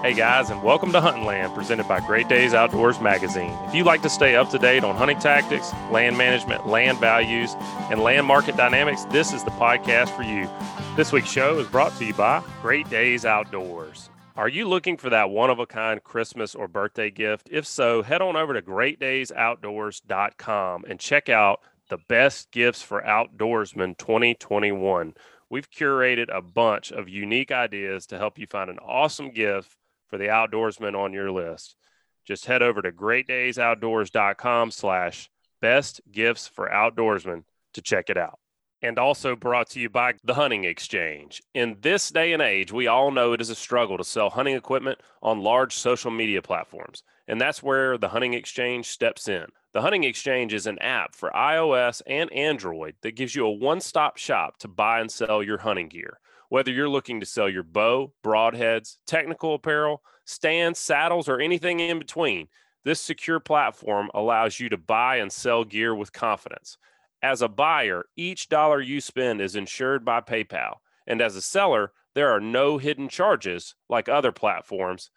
Hey guys, and welcome to Hunting Land, presented by Great Days Outdoors Magazine. If you'd like to stay up to date on hunting tactics, land management, land values, and land market dynamics, this is the podcast for you. This week's show is brought to you by Great Days Outdoors. Are you looking for that one of a kind Christmas or birthday gift? If so, head on over to greatdaysoutdoors.com and check out the best gifts for outdoorsmen 2021. We've curated a bunch of unique ideas to help you find an awesome gift for the outdoorsman on your list. Just head over to greatdaysoutdoors.com slash best gifts for outdoorsmen to check it out. And also brought to you by the Hunting Exchange. In this day and age, we all know it is a struggle to sell hunting equipment on large social media platforms. And that's where the Hunting Exchange steps in. The Hunting Exchange is an app for iOS and Android that gives you a one stop shop to buy and sell your hunting gear. Whether you're looking to sell your bow, broadheads, technical apparel, stands, saddles, or anything in between, this secure platform allows you to buy and sell gear with confidence. As a buyer, each dollar you spend is insured by PayPal. And as a seller, there are no hidden charges like other platforms,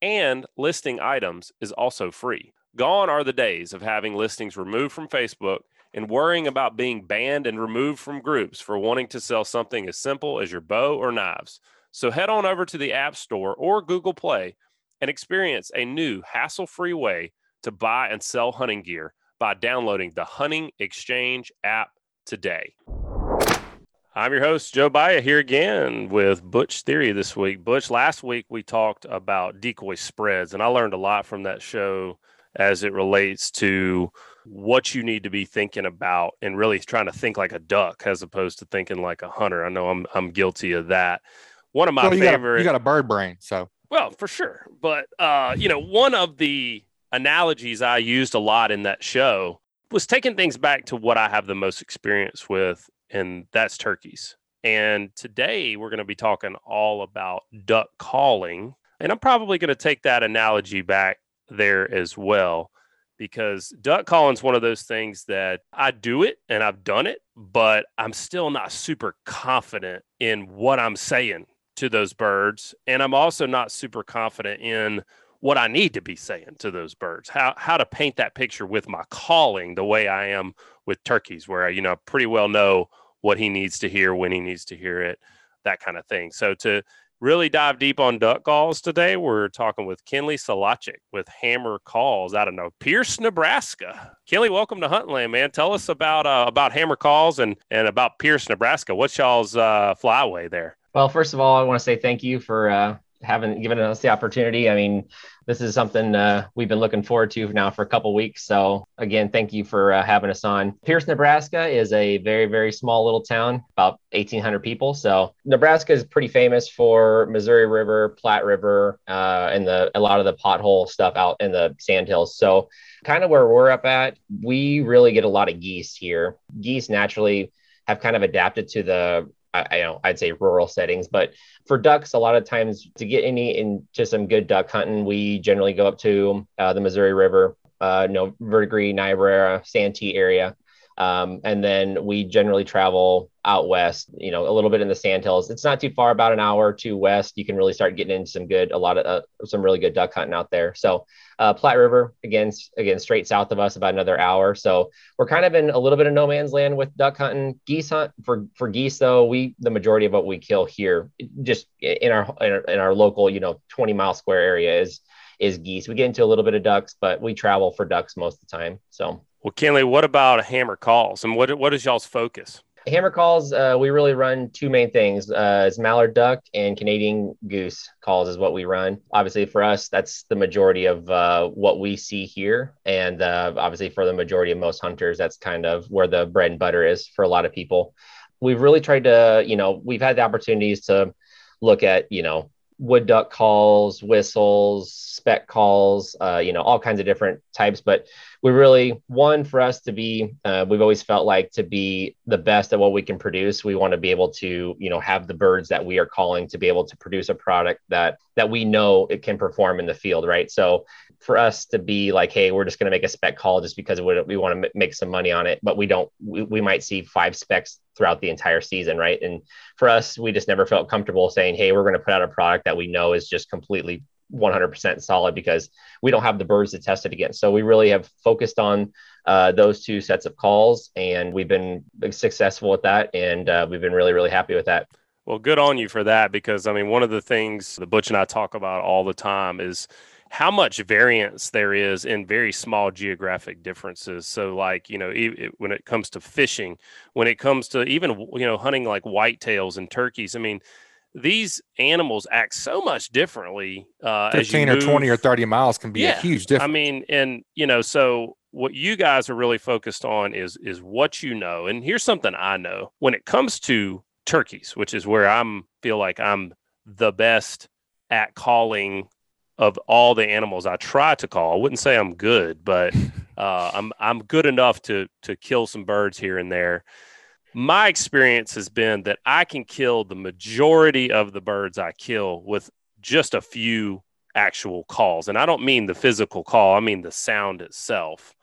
and listing items is also free. Gone are the days of having listings removed from Facebook and worrying about being banned and removed from groups for wanting to sell something as simple as your bow or knives. So head on over to the App Store or Google Play and experience a new hassle free way to buy and sell hunting gear by downloading the Hunting Exchange app today. I'm your host, Joe Baya, here again with Butch Thierry this week. Butch, last week we talked about decoy spreads, and I learned a lot from that show as it relates to what you need to be thinking about and really trying to think like a duck as opposed to thinking like a hunter. I know I'm I'm guilty of that. One of my well, you favorite got a, you got a bird brain, so well, for sure. But uh, you know, one of the analogies I used a lot in that show was taking things back to what I have the most experience with, and that's turkeys. And today we're going to be talking all about duck calling. And I'm probably going to take that analogy back there as well because duck calling is one of those things that I do it and I've done it, but I'm still not super confident in what I'm saying to those birds. And I'm also not super confident in what I need to be saying to those birds, how, how to paint that picture with my calling the way I am with turkeys, where I, you know, pretty well know what he needs to hear, when he needs to hear it, that kind of thing. So to really dive deep on duck calls today. We're talking with Kenley Silhacek with Hammer Calls out of no Pierce, Nebraska. Kenley, welcome to Huntland, man. Tell us about uh, about Hammer Calls and and about Pierce, Nebraska. What's y'all's uh, flyway there? Well, first of all, I want to say thank you for uh, having given us the opportunity. I mean, this is something uh, we've been looking forward to now for a couple weeks. So again, thank you for uh, having us on. Pierce, Nebraska is a very very small little town, about 1,800 people. So Nebraska is pretty famous for Missouri River, Platte River, uh, and the a lot of the pothole stuff out in the sandhills. So kind of where we're up at, we really get a lot of geese here. Geese naturally have kind of adapted to the I, know I'd say rural settings, but for ducks, a lot of times to get any into some good duck hunting, we generally go up to uh, the Missouri River, uh, you know, Verdigris, Niobrara, Santee area. Um, and then we generally travel out west, you know, a little bit in the sandhills. It's not too far, about an hour to west. You can really start getting into some good, a lot of uh, some really good duck hunting out there. So, uh, Platte River, again, again, straight south of us, about another hour. So we're kind of in a little bit of no man's land with duck hunting. Geese hunt for for geese, though, we the majority of what we kill here, just in our in our, in our local, you know, 20 mile square area is is geese. We get into a little bit of ducks, but we travel for ducks most of the time. So well, Kenley, what about hammer calls and what what is y'all's focus? Hammer calls, uh, we really run two main things. Uh, it's mallard duck and Canadian goose calls is what we run. Obviously, for us, that's the majority of uh, what we see here, and uh, obviously for the majority of most hunters, that's kind of where the bread and butter is for a lot of people. We've really tried to, you know, we've had the opportunities to look at, you know, wood duck calls, whistles, spec calls, uh, you know, all kinds of different types. But we really, one, for us to be, uh, we've always felt like to be the best at what we can produce, we want to be able to, you know, have the birds that we are calling to be able to produce a product that that we know it can perform in the field, right? So for us to be like, hey, we're just going to make a spec call just because we, want to make some money on it, but we don't, we, we might see five specs throughout the entire season, right? And for us, we just never felt comfortable saying, hey, we're going to put out a product that we know is just completely 100% solid because we don't have the birds to test it against. So we really have focused on uh, those two sets of calls, and we've been successful with that, and uh, we've been really really happy with that. Well, good on you for that because I mean, one of the things the Butch and I talk about all the time is how much variance there is in very small geographic differences. So, like, you know, when it comes to fishing, when it comes to even, you know, hunting like whitetails and turkeys, I mean, these animals act so much differently. Uh, 15 or 20 or 30 miles can be yeah, a huge difference. I mean, and, you know, so what you guys are really focused on is is what you know. And here's something I know when it comes to turkeys, which is where I'm feel like I'm the best at calling of all the animals I try to call. I wouldn't say I'm good, but uh, I'm I'm good enough to to kill some birds here and there. My experience has been that I can kill the majority of the birds I kill with just a few actual calls, and I don't mean the physical call. I mean the sound itself.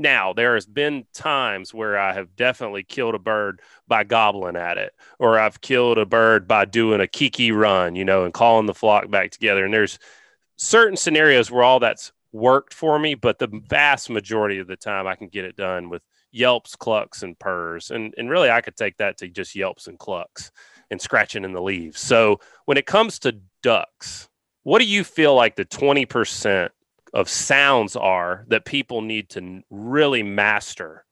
Now, there has been times where I have definitely killed a bird by gobbling at it, or I've killed a bird by doing a kiki run, you know, and calling the flock back together. And there's certain scenarios where all that's worked for me, but the vast majority of the time I can get it done with yelps, clucks, and purrs. And and really I could take that to just yelps and clucks and scratching in the leaves. So when it comes to ducks, what do you feel like the 20% of sounds are that people need to really master?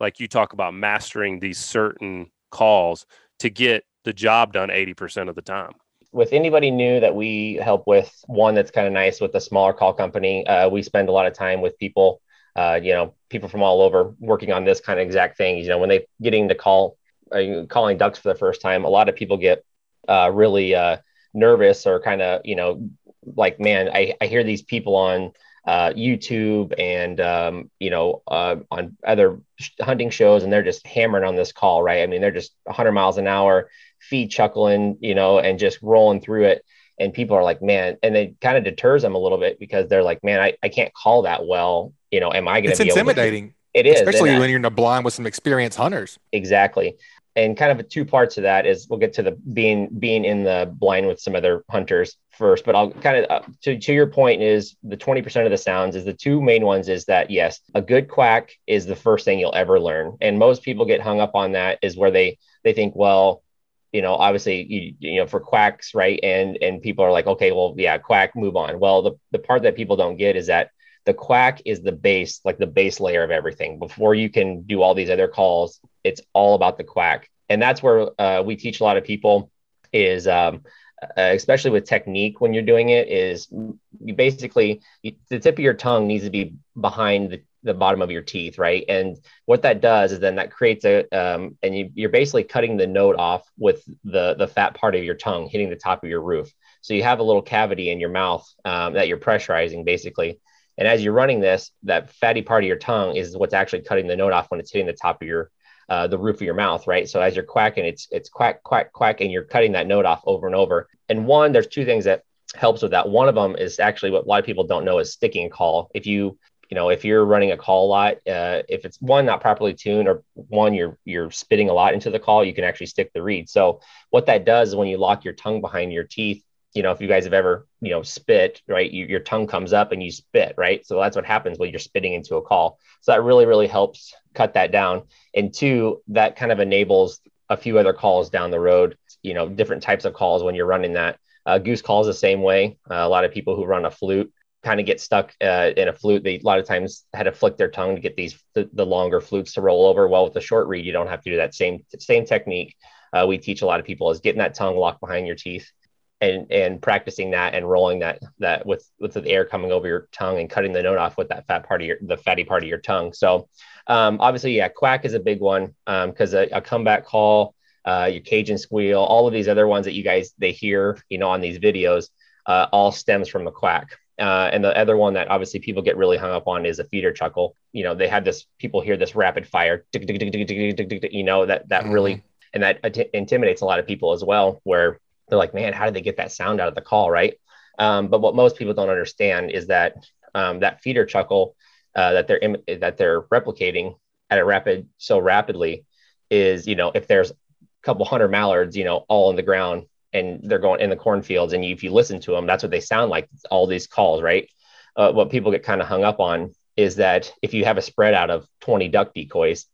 Like you talk about mastering these certain calls to get the job done 80% of the time with anybody new that we help with, one that's kind of nice with a smaller call company, uh, we spend a lot of time with people, uh, you know, people from all over working on this kind of exact thing. You know, when they getting to call, uh, calling ducks for the first time, a lot of people get uh, really uh, nervous or kind of, you know, like, man, I, I hear these people on uh, YouTube and um, you know on other hunting shows, and they're just hammering on this call, right? I mean, they're just 100 miles an hour, feet chuckling, you know, and just rolling through it. And people are like, man, and it kind of deters them a little bit because they're like, man, I, I can't call that well. You know, am I going to be intimidating? It is, especially when you're in a blind with some experienced hunters. Exactly and kind of two parts of that is we'll get to the being being in the blind with some other hunters first but i'll kind of uh, to, to your point is the 20% of the sounds is the two main ones is that yes a good quack is the first thing you'll ever learn and most people get hung up on that is where they they think well you know obviously you, you know for quacks right? And and people are like okay well yeah quack move on. Well the, the part that people don't get is that the quack is the base like the base layer of everything. Before you can do all these other calls it's all about the quack. And that's where uh, we teach a lot of people is um, uh, especially with technique when you're doing it is you basically you, the tip of your tongue needs to be behind the, the bottom of your teeth right and what that does is then that creates a um, and you, you're basically cutting the note off with the the fat part of your tongue hitting the top of your roof so you have a little cavity in your mouth um, that you're pressurizing basically and as you're running this that fatty part of your tongue is what's actually cutting the note off when it's hitting the top of your uh, the roof of your mouth, right? So as you're quacking, it's it's quack quack quack, and you're cutting that note off over and over. And one, there's two things that helps with that. One of them is actually what a lot of people don't know is sticking call. If you you know if you're running a call a lot, uh, if it's one not properly tuned or one you're you're spitting a lot into the call, you can actually stick the reed. So what that does is when you lock your tongue behind your teeth, you know, if you guys have ever, you know, spit, right, you, your tongue comes up and you spit, right? So that's what happens when you're spitting into a call. So that really, really helps cut that down. And two, that kind of enables a few other calls down the road, you know, different types of calls when you're running that. Uh, goose calls the same way. Uh, a lot of people who run a flute kind of get stuck uh, in a flute. They a lot of times had to flick their tongue to get these the, the, longer flutes to roll over. Well, with the short reed, you don't have to do that same same technique. Uh, we teach a lot of people is getting that tongue locked behind your teeth and and practicing that and rolling that that with with the air coming over your tongue and cutting the note off with that fat part of your the fatty part of your tongue. So um, obviously, yeah, quack is a big one because um, a, a, comeback call, uh, your Cajun squeal, all of these other ones that you guys they hear, you know, on these videos, uh, all stems from the quack. Uh, and the other one that obviously people get really hung up on is a feeder chuckle. You know, they have this people hear this rapid fire, you know, that that really mm-hmm. and that intimidates a lot of people as well, where they're like, man, how did they get that sound out of the call, right? Um, but what most people don't understand is that um, that feeder chuckle uh, that they're Im- that they're replicating at a rapid so rapidly is, you know, if there's a couple hundred mallards, you know, all on the ground and they're going in the cornfields and you, if you listen to them that's what they sound like all these calls right? Uh, what people get kind of hung up on is that if you have a spread out of 20 duck decoys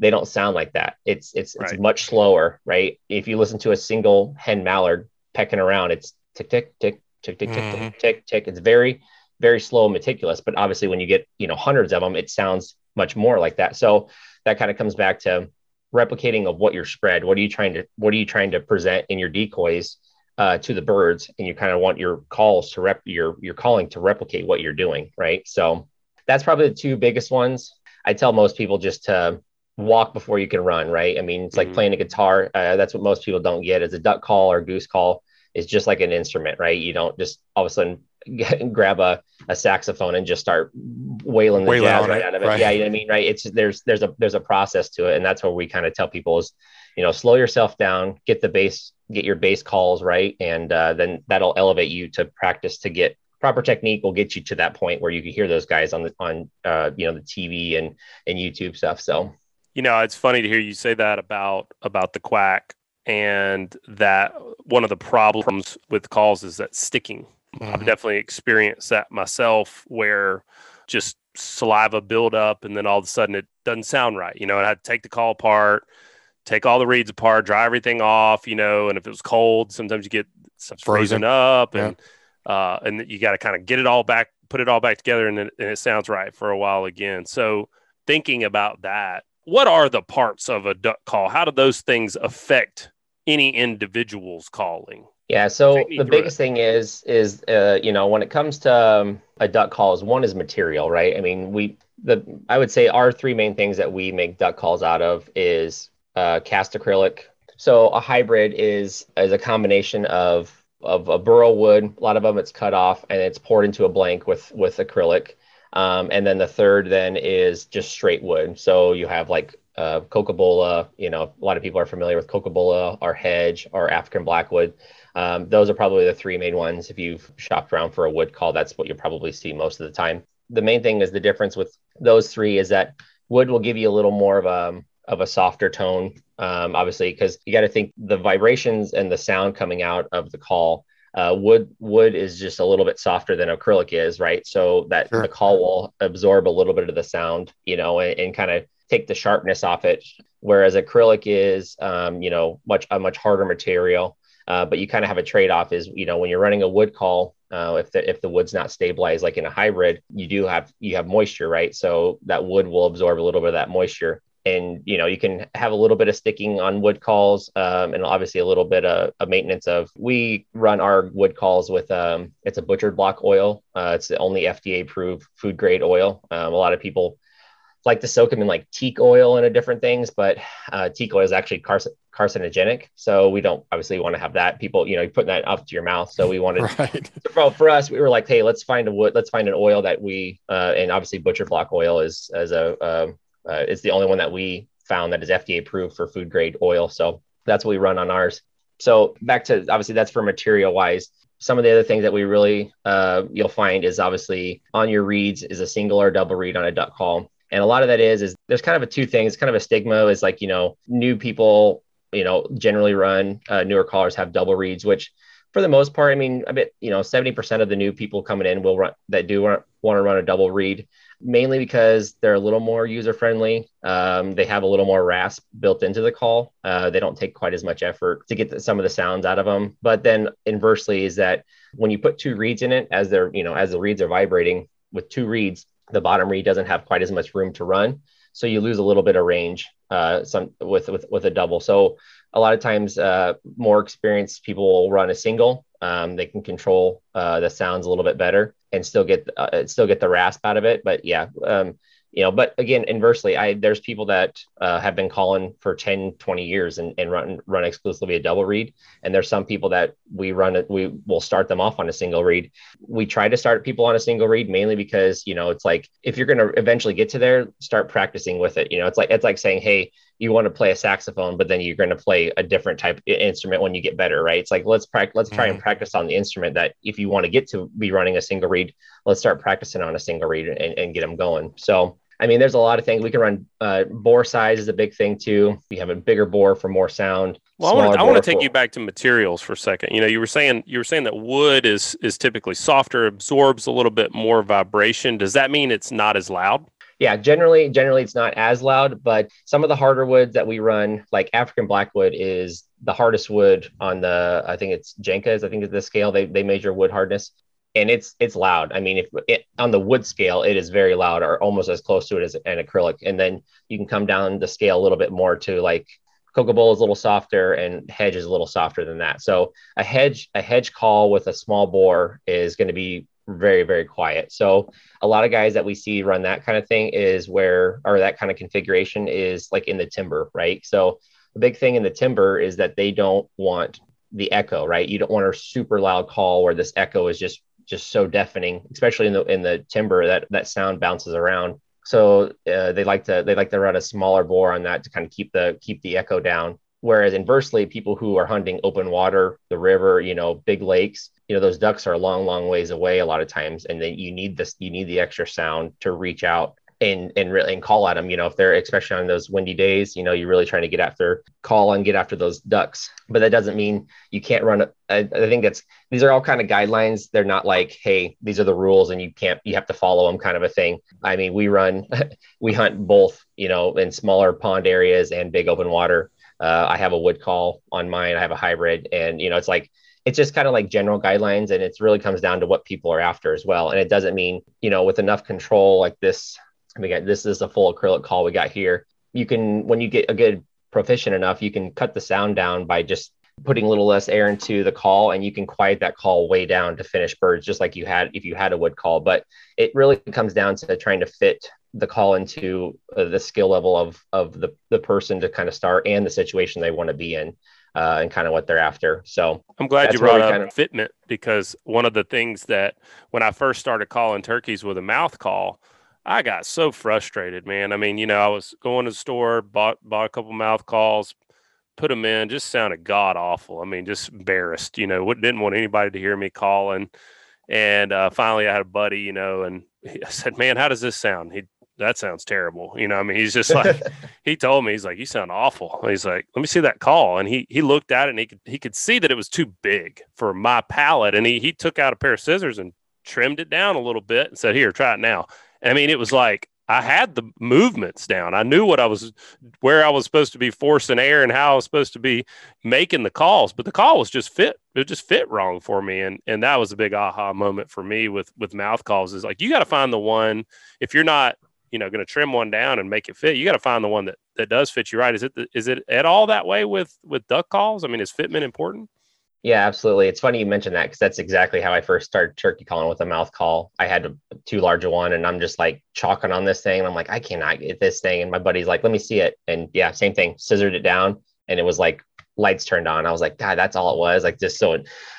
they don't sound like that. It's it's right. it's much slower right? If you listen to a single hen mallard pecking around it's tick tick tick tick tick mm-hmm. tick tick tick. Tick it's very very slow and meticulous but obviously when you get you know hundreds of them it sounds much more like that. So that kind of comes back to replicating of what your spread what are you trying to what are you trying to present in your decoys uh, to the birds and you kind of want your calls to rep your your calling to replicate what you're doing right? So that's probably the two biggest ones. I tell most people just to walk before you can run right? I mean it's like mm-hmm. playing a guitar uh, that's what most people don't get is a duck call or goose call is just like an instrument right? You don't just all of a sudden get, grab a, a saxophone and just start wailing the wailing jazz right it, out of it. Right. Yeah, you know what I mean, right? It's there's there's a there's a process to it, and that's where we kind of tell people is, you know, slow yourself down, get the bass, get your bass calls right, and uh, then that'll elevate you to practice to get proper technique will get you to that point where you can hear those guys on the on uh, you know the TV and and YouTube stuff. So you know, it's funny to hear you say that about about the quack and that one of the problems with calls is that sticking Mm-hmm. I've definitely experienced that myself where just saliva build up and then all of a sudden it doesn't sound right. You know, and I had to take the call apart, take all the reeds apart, dry everything off, you know, and if it was cold, sometimes you get stuff freezing up and yeah. uh and you got to kind of get it all back, put it all back together and then and it sounds right for a while again. So thinking about that, what are the parts of a duck call? How do those things affect any individual's calling? Yeah. So the biggest it. thing is is uh, you know when it comes to um, a duck calls, one is material, right? I mean, we the I would say our three main things that we make duck calls out of is uh, cast acrylic. So a hybrid is is a combination of of a burl wood. A lot of them it's cut off and it's poured into a blank with with acrylic. Um, and then the third then is just straight wood. So you have like uh, cocobolo. You know, a lot of people are familiar with cocobolo, our hedge, our African blackwood. Um, those are probably the three main ones. If you've shopped around for a wood call, that's what you'll probably see most of the time. The main thing is the difference with those three is that wood will give you a little more of a of a softer tone, um, obviously, because you got to think the vibrations and the sound coming out of the call. Uh, wood wood is just a little bit softer than acrylic is, right? So that sure. the call will absorb a little bit of the sound, you know, and, and kind of take the sharpness off it. Whereas acrylic is, um, you know, much a much harder material. Uh, but you kind of have a trade off is, you know, when you're running a wood call, uh, if the if the wood's not stabilized like in a hybrid, you do have you have moisture, right? So that wood will absorb a little bit of that moisture. And you know you can have a little bit of sticking on wood calls, um, and obviously a little bit of, of, maintenance of. We run our wood calls with um, it's a butchered block oil. Uh, it's the only FDA approved food grade oil. Um, a lot of people like to soak them in like teak oil and a different things, but uh, teak oil is actually carcinogenic. So we don't obviously want to have that. People, you know, you're putting that up to your mouth. So we wanted, right. for, for us, we were like, hey, let's find a wood, let's find an oil that we, uh, and obviously butcher block oil is as a, uh, uh, is the only one that we found that is FDA approved for food grade oil. So that's what we run on ours. So back to obviously that's for material wise some of the other things that we really uh, you'll find is obviously on your reeds is a single or double reed on a duck call and a lot of that is is there's kind of a two things, kind of a stigma is like, you know, new people, you know, generally run uh, newer callers have double reeds, which for the most part, I mean, I bet, you know, 70% of the new people coming in will run that do want, want to run a double reed mainly because they're a little more user friendly. Um, they have a little more rasp built into the call. Uh, they don't take quite as much effort to get the, some of the sounds out of them. But then inversely is that when you put two reeds in it, as they're, you know, as the reeds are vibrating with two reeds, the bottom reed doesn't have quite as much room to run. So you lose a little bit of range uh, some with, with, with a double. So a lot of times uh, more experienced people will run a single. Um, they can control uh, the sounds a little bit better and still get uh, still get the rasp out of it. But yeah, um, you know but again inversely i there's people that uh, have been calling for 10 20 years and, and run run exclusively a double reed. And there's some people that we run it we will start them off on a single reed. We try to start people on a single reed mainly because you know it's like if you're going to eventually get to there start practicing with it. You know it's like it's like saying hey you want to play a saxophone but then you're going to play a different type instrument when you get better right? It's like let's practice let's try mm-hmm. and practice on the instrument that if you want to get to be running a single reed let's start practicing on a single reed and, and get them going. So I mean, there's a lot of things we can run. Uh, bore size is a big thing too. We have a bigger bore for more sound. Well, I want to take for... you back to materials for a second. You know, you were saying you were saying that wood is is typically softer, absorbs a little bit more vibration. Does that mean it's not as loud? yeah generally generally it's not as loud but some of the harder woods that we run like african blackwood is the hardest wood on the i think it's Janka's i think is the scale they, they measure wood hardness and it's it's loud. I mean if it, on the wood scale it is very loud or almost as close to it as an acrylic. And then you can come down the scale a little bit more to like Cocobolo is a little softer and hedge is a little softer than that. So a hedge a hedge call with a small bore is going to be very very quiet. So a lot of guys that we see run that kind of thing is where or that kind of configuration is like in the timber right? So the big thing in the timber is that they don't want the echo right? You don't want a super loud call where this echo is just just so deafening especially in the in the timber that that sound bounces around. So uh, they like to they like to run a smaller bore on that to kind of keep the keep the echo down. Whereas inversely, people who are hunting open water, the river, you know, big lakes, you know, those ducks are a long, long ways away a lot of times, and then you need this, you need the extra sound to reach out and and really and call at them. You know, if they're especially on those windy days, you know, you're really trying to get after call and get after those ducks. But that doesn't mean you can't run. I, I think that's these are all kind of guidelines. They're not like, hey, these are the rules and you can't you have to follow them kind of a thing. I mean, we run, we hunt both, you know, in smaller pond areas and big open water uh, I have a wood call on mine. I have a hybrid, and you know, it's like it's just kind of like general guidelines, and it really comes down to what people are after as well. And it doesn't mean you know with enough control like this. We got this is a full acrylic call we got here. You can when you get a good proficient enough, you can cut the sound down by just putting a little less air into the call and you can quiet that call way down to finish birds just like you had if you had a wood call but it really comes down to trying to fit the call into uh, the skill level of of the the person to kind of start and the situation they want to be in uh, and kind of what they're after. So I'm glad you brought up kind of... fitment because one of the things that when I first started calling turkeys with a mouth call, I got so frustrated, man. I mean, you know, I was going to the store, bought bought a couple mouth calls, put them in, just sounded god awful. I mean, just embarrassed, you know, didn't want anybody to hear me calling. And uh, finally, I had a buddy, you know, and I said, "Man, how does this sound?" He that sounds terrible. You know, I mean, he's just like, he told me, he's like, you sound awful. He's like, let me see that call. And he, he looked at it and he could, he could see that it was too big for my palate. And he, he took out a pair of scissors and trimmed it down a little bit and said, here, try it now. I mean, it was like, I had the movements down. I knew what I was, where I was supposed to be forcing air and how I was supposed to be making the calls, but the call was just fit. It just fit wrong for me, and and that was a big aha moment for me with with mouth calls. Is like you got to find the one if you're not you know going to trim one down and make it fit you got to find the one that that does fit you right is it is it at all that way with with duck calls i mean is fitment important yeah absolutely it's funny you mentioned that because that's exactly how i first started turkey calling with a mouth call i had a too large a one and i'm just like chalking on this thing and i'm like i cannot get this thing and my buddy's like let me see it and yeah same thing scissored it down and it was like lights turned on i was like god that's all it was like just so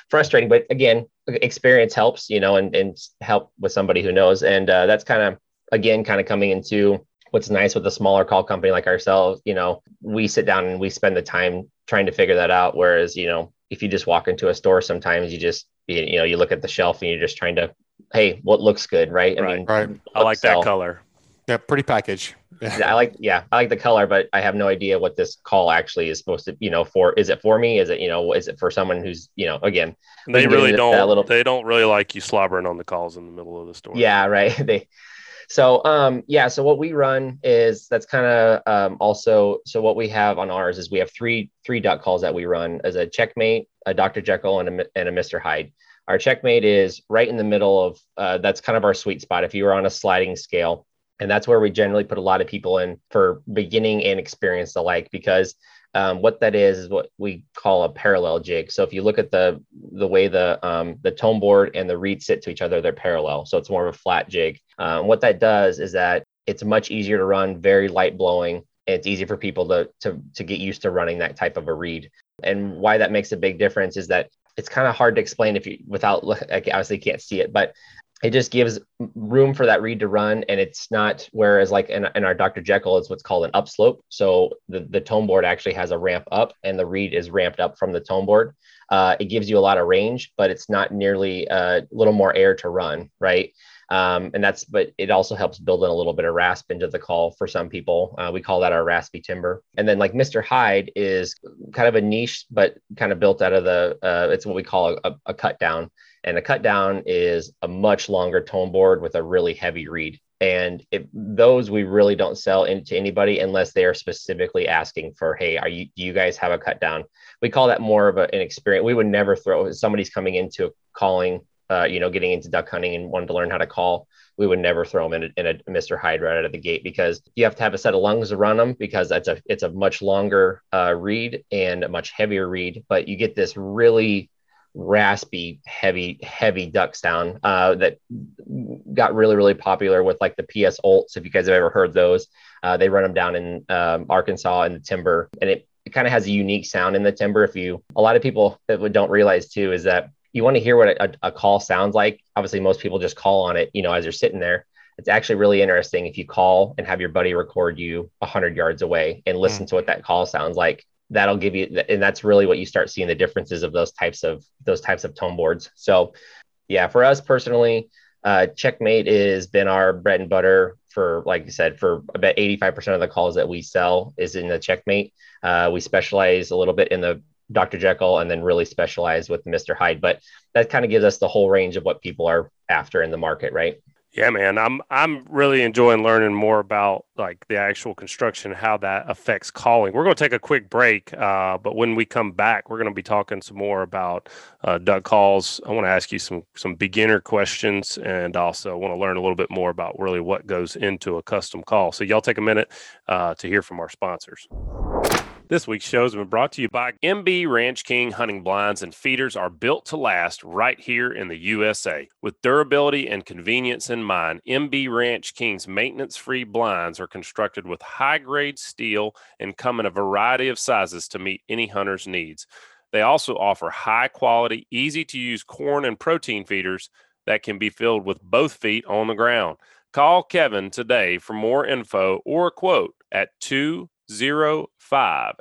frustrating but again experience helps you know and, and help with somebody who knows and uh, that's kind of again, kind of coming into what's nice with a smaller call company like ourselves, you know, we sit down and we spend the time trying to figure that out. Whereas, you know, if you just walk into a store, sometimes you just, you know, you look at the shelf and you're just trying to, hey, what looks good, right? I right. mean, right. I like sell. that color. Yeah, pretty package. Yeah. I like, yeah, I like the color, but I have no idea what this call actually is supposed to, you know, for. Is it for me? Is it, you know, is it for someone who's, you know, again, they really don't. Little... They don't really like you slobbering on the calls in the middle of the store. Yeah, right. They so um, yeah, so what we run is that's kind of um, also so what we have on ours is we have three three duck calls that we run as a checkmate, a Dr. Jekyll, and a, and a Mr. Hyde. Our checkmate is right in the middle of uh, that's kind of our sweet spot. If you were on a sliding scale, and that's where we generally put a lot of people in for beginning and experience alike because um, what that is is what we call a parallel jig. So if you look at the the way the um, the tone board and the reed sit to each other, they're parallel. So it's more of a flat jig. Um, what that does is that it's much easier to run, very light blowing. And it's easy for people to, to to get used to running that type of a reed. And why that makes a big difference is that it's kind of hard to explain if you without obviously can't see it, but it just gives room for that reed to run and it's not whereas like in, in our dr jekyll it's what's called an upslope so the, the tone board actually has a ramp up and the reed is ramped up from the tone board uh, it gives you a lot of range, but it's not nearly uh, a little more air to run, right? Um, and that's, but it also helps build in a little bit of rasp into the call for some people. Uh, we call that our raspy timber. And then like Mr. Hyde is kind of a niche, but kind of built out of the, uh, it's what we call a, a cut down. And a cut down is a much longer tone board with a really heavy reed. And those we really don't sell into anybody unless they are specifically asking for, hey, are you do you guys have a cut down? We call that more of a, an experience. We would never throw somebody's coming into calling uh, you know, getting into duck hunting and wanted to learn how to call, we would never throw them in a, in a Mr. Hyde right out of the gate because you have to have a set of lungs to run them because that's a it's a much longer uh, reed and a much heavier reed, but you get this really raspy, heavy, heavy duck sound uh, that got really, really popular with like the PS Olts. If you guys have ever heard those, uh, they run them down in um, Arkansas in the timber, and it, it kind of has a unique sound in the timber. If you, a lot of people that don't realize too is that you want to hear what a, a, call sounds like. Obviously, most people just call on it, you know, as you're sitting there. It's actually really interesting if you call and have your buddy record you 100 yards away and listen mm. to what that call sounds like. That'll give you, and that's really what you start seeing the differences of those types of those types of tone boards. So, yeah, for us personally, uh, Checkmate has been our bread and butter for, like I said, for about 85% of the calls that we sell is in the Checkmate. Uh, we specialize a little bit in the Dr. Jekyll and then really specialize with Mr. Hyde. But that kind of gives us the whole range of what people are after in the market, right? Yeah, man. I'm I'm really enjoying learning more about like the actual construction, how that affects calling. We're going to take a quick break, uh, but when we come back, we're going to be talking some more about uh, duck calls. I want to ask you some some beginner questions, and also want to learn a little bit more about really what goes into a custom call. So y'all take a minute uh, to hear from our sponsors. This week's show has been brought to you by MB Ranch King Hunting Blinds and Feeders are built to last right here in the USA. With durability and convenience in mind, MB Ranch King's maintenance free blinds are constructed with high grade steel and come in a variety of sizes to meet any hunter's needs. They also offer high quality, easy to use corn and protein feeders that can be filled with both feet on the ground. Call Kevin today for more info or a quote at 2 Zero five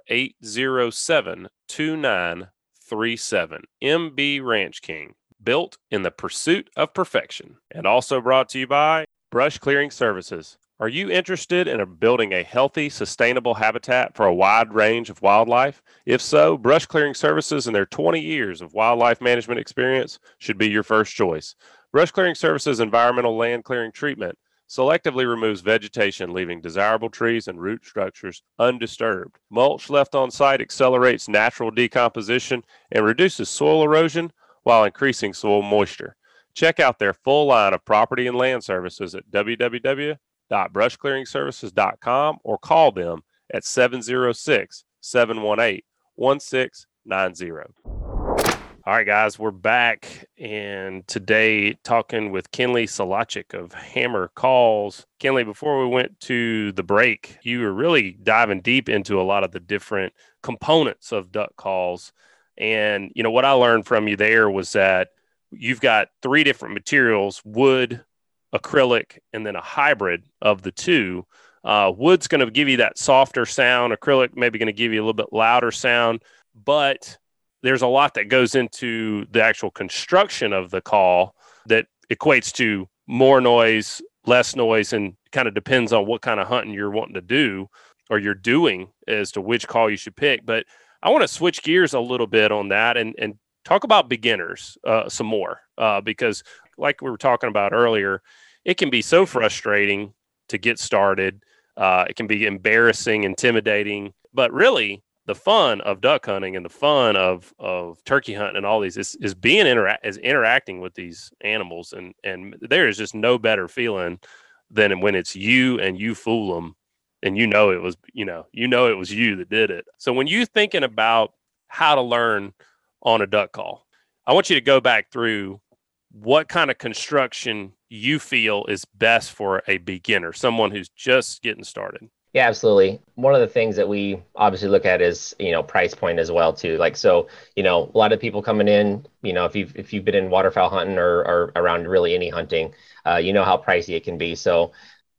eight zero seven two nine three seven. MB Ranch King, built in the pursuit of perfection. And also brought to you by Brush Clearing Services. Are you interested in building a healthy, sustainable habitat for a wide range of wildlife? If so, Brush Clearing Services and their 20 years of wildlife management experience should be your first choice. Brush Clearing Services environmental land clearing treatment selectively removes vegetation, leaving desirable trees and root structures undisturbed. Mulch left on site accelerates natural decomposition and reduces soil erosion while increasing soil moisture. Check out their full line of property and land services at www.brushclearingservices.com or call them at 706 718 1690. All right, guys, we're back, and today talking with Kenley Silhacek of Hammer Calls. Kenley, before we went to the break, you were really diving deep into a lot of the different components of duck calls. And, you know, what I learned from you there was that you've got three different materials wood, acrylic, and then a hybrid of the two. Uh, wood's going to give you that softer sound, acrylic maybe going to give you a little bit louder sound, but there's a lot that goes into the actual construction of the call that equates to more noise, less noise, and kind of depends on what kind of hunting you're wanting to do or you're doing as to which call you should pick. But I want to switch gears a little bit on that and, and talk about beginners uh, some more uh, because, like we were talking about earlier, it can be so frustrating to get started. Uh, it can be embarrassing, intimidating, but really, the fun of duck hunting and the fun of of turkey hunting and all these is, is being interact is interacting with these animals and and there is just no better feeling than when it's you and you fool them and you know it was you know you know it was you that did it. So when you're thinking about how to learn on a duck call i want you to go back through what kind of construction you feel is best for a beginner someone who's just getting started yeah, absolutely. One of the things that we obviously look at is, you know, price point as well too. Like so, you know, a lot of people coming in, you know, if you've if you've been in waterfowl hunting or, or around really any hunting, uh, you know how pricey it can be. So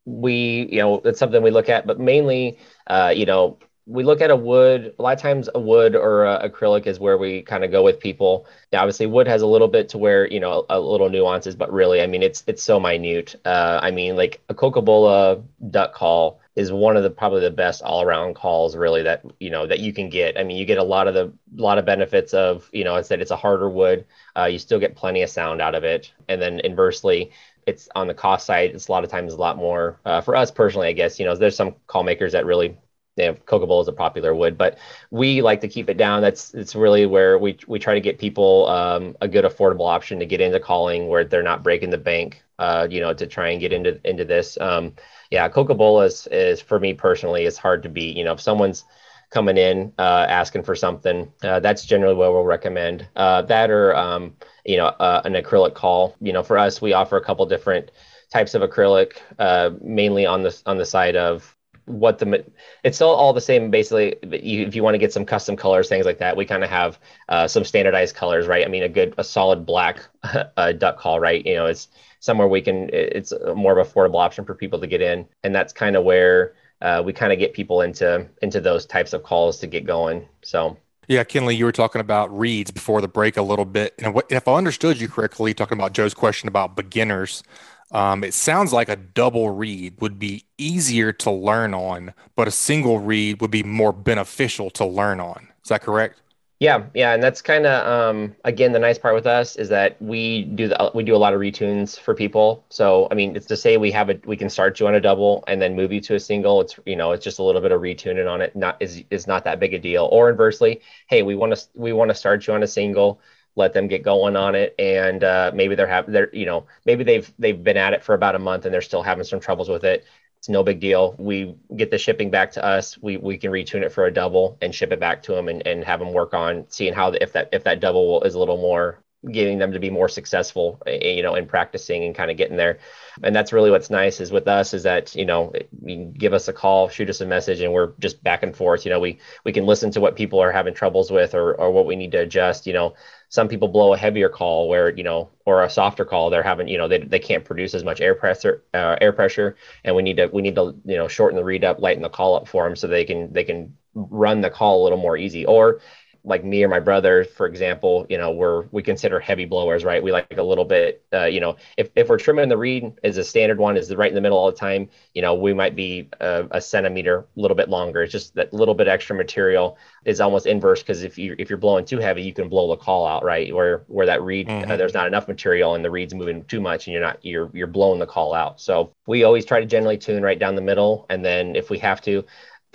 we, you know, it's something we look at, but mainly, uh, you know, we look at a wood. A lot of times, a wood or a acrylic is where we kind of go with people. Yeah, obviously, wood has a little bit to where you know a, a little nuances, but really, I mean, it's it's so minute. Uh, I mean, like a cocobolo duck call is one of the probably the best all around calls really that you know that you can get. I mean, you get a lot of the lot of benefits of you know I said it's a harder wood. Uh, you still get plenty of sound out of it, and then inversely, it's on the cost side. It's a lot of times a lot more uh, for us personally. I guess you know there's some call makers that really you know, Coca is a popular wood, but we like to keep it down. That's it's really where we we try to get people um, a good affordable option to get into calling where they're not breaking the bank. Uh, you know, to try and get into into this. Um, yeah, Coca is is for me personally is hard to beat. You know, if someone's coming in uh, asking for something, uh, that's generally what we'll recommend. Uh, that or um, you know uh, an acrylic call. You know, for us, we offer a couple different types of acrylic, uh, mainly on the on the side of what the it's still all the same basically if you want to get some custom colors things like that we kind of have uh, some standardized colors right i mean a good a solid black uh, duck call right you know it's somewhere we can it's more of a affordable option for people to get in and that's kind of where uh, we kind of get people into into those types of calls to get going so yeah, Kenley, you were talking about reeds before the break a little bit. And what, if I understood you correctly, talking about Joe's question about beginners, um, it sounds like a double reed would be easier to learn on, but a single reed would be more beneficial to learn on. Is that correct? Yeah, yeah, and that's kind of um, again the nice part with us is that we do the we do a lot of retunes for people. So I mean, it's to say we have a we can start you on a double and then move you to a single. It's you know it's just a little bit of retuning on it. Not is is not that big a deal. Or inversely, hey, we want to we want to start you on a single, let them get going on it, and uh, maybe they're have they're you know maybe they've they've been at it for about a month and they're still having some troubles with it. It's no big deal. We get the shipping back to us. We, we can retune it for a double and ship it back to them and, and have them work on seeing how the, if that if that double is a little more getting them to be more successful eh, eh, you know in practicing and kind of getting there. And that's really what's nice is with us is that you know you give us a call shoot us a message and we're just back and forth. You know we we can listen to what people are having troubles with or, or what we need to adjust. You know some people blow a heavier call where you know or a softer call. They're having you know they, they can't produce as much air pressure uh, air pressure. And we need to we need to you know shorten the reed up lighten the call up for them so they can they can run the call a little more easy. Or like me or my brother, for example, you know, we're we consider heavy blowers, right? We like a little bit, uh, you know, if, if we're trimming the reed is a standard one is right in the middle all the time, you know, we might be a, a centimeter, a little bit longer. It's just that little bit extra material is almost inverse because if you if you're blowing too heavy, you can blow the call out, right? Where where that reed uh, mm-hmm. uh, there's not enough material and the reed's moving too much and you're not you're you're blowing the call out. So we always try to generally tune right down the middle, and then if we have to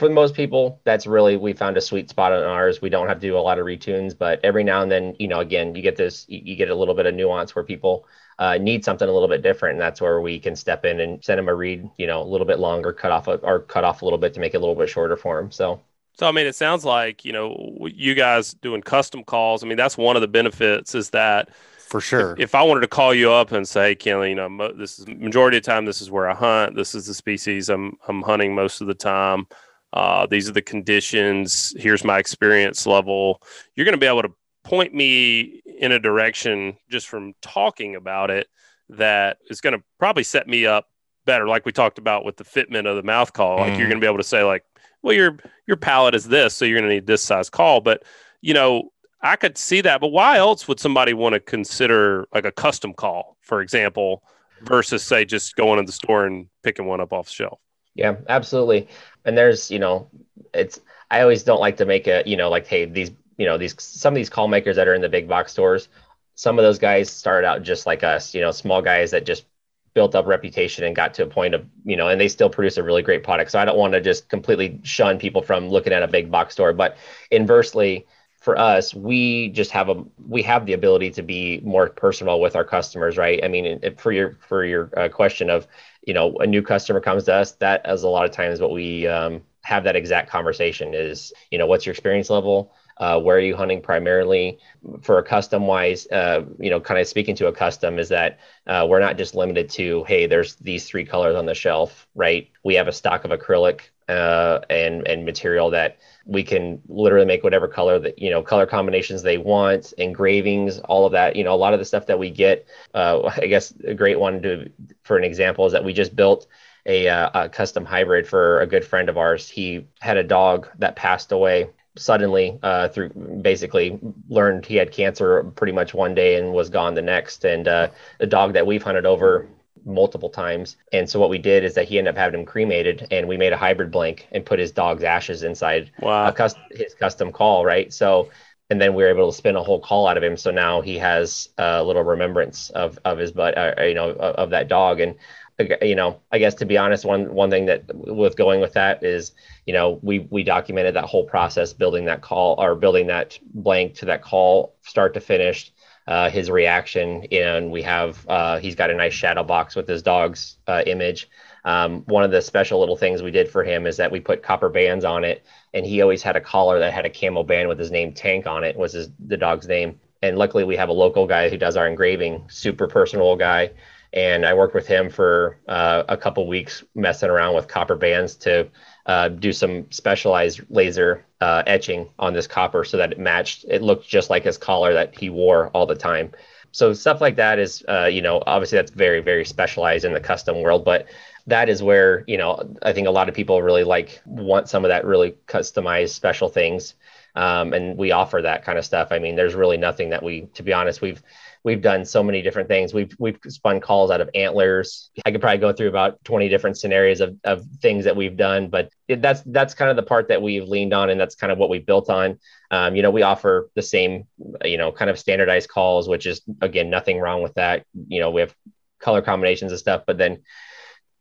for most people, that's really we found a sweet spot on ours. We don't have to do a lot of retunes, but every now and then, you know, again, you get this, you get a little bit of nuance where people uh, need something a little bit different, and that's where we can step in and send them a reed, you know, a little bit longer, cut off a, or cut off a little bit to make it a little bit shorter for them. So. So I mean, it sounds like you know you guys doing custom calls. I mean, that's one of the benefits is that for sure. If, if, I wanted to call you up and say, Kelly, you know, mo- this is majority of the time, this is where I hunt. This is the species I'm I'm hunting most of the time uh, these are the conditions here's my experience level you're going to be able to point me in a direction just from talking about it that is going to probably set me up better like we talked about with the fitment of the mouth call like mm. you're mm-hmm. going to be able to say like well your your palate is this so you're going to need this size call but you know i could see that but why else would somebody want to consider like a custom call for example versus say just going to the store and picking one up off the shelf yeah, absolutely. And there's, you know, it's I always don't like to make a, you know, like hey, these, you know, these some of these call makers that are in the big box stores, some of those guys started out just like us, you know, small guys that just built up reputation and got to a point of, you know, and they still produce a really great product. So I don't want to just completely shun people from looking at a big box store, but inversely, for us, we just have a we have the ability to be more personal with our customers, right? I mean, for your for your uh, question of you know a new customer comes to us that as a lot of times what we um, have that exact conversation is you know what's your experience level? Uh, where are you hunting primarily? For a custom wise uh, you know kind of speaking to a custom is that uh, we're not just limited to hey there's these three colors on the shelf right? We have a stock of acrylic uh, and and material that we can literally make whatever color that you know color combinations they want engravings all of that you know a lot of the stuff that we get uh, i guess a great one to for an example is that we just built a, uh, a custom hybrid for a good friend of ours. He had a dog that passed away suddenly uh, through basically learned he had cancer pretty much one day and was gone the next. And uh, the dog that we've hunted over multiple times. And so what we did is that he ended up having him cremated and we made a hybrid blank and put his dog's ashes inside wow. custom, his custom call, right? So and then we were able to spin a whole call out of him. So now he has a little remembrance of of his butt, uh, you know, of, of, that dog. And you know, I guess to be honest, one one thing that with going with that is, you know, we we documented that whole process, building that call or building that blank to that call, start to finish. Uh, his reaction, and we have uh, he's got a nice shadow box with his dog's uh, image. Um, one of the special little things we did for him is that we put copper bands on it, and he always had a collar that had a camo band with his name Tank on it. Was his the dog's name? And luckily, we have a local guy who does our engraving, super personal guy and I worked with him for uh, a couple weeks messing around with copper bands to uh, do some specialized laser uh, etching on this copper so that it matched. It looked just like his collar that he wore all the time. So stuff like that is, uh, you know, obviously that's very very specialized in the custom world, but that is where you know I think a lot of people really like want some of that really customized special things. Um, and we offer that kind of stuff. I mean, there's really nothing that we, to be honest, we've we've done so many different things. We've we've spun calls out of antlers. I could probably go through about 20 different scenarios of, of things that we've done, but it, that's that's kind of the part that we've leaned on, and that's kind of what we built on. Um, you know, we offer the same, you know, kind of standardized calls, which is again nothing wrong with that. You know, we have color combinations and stuff, but then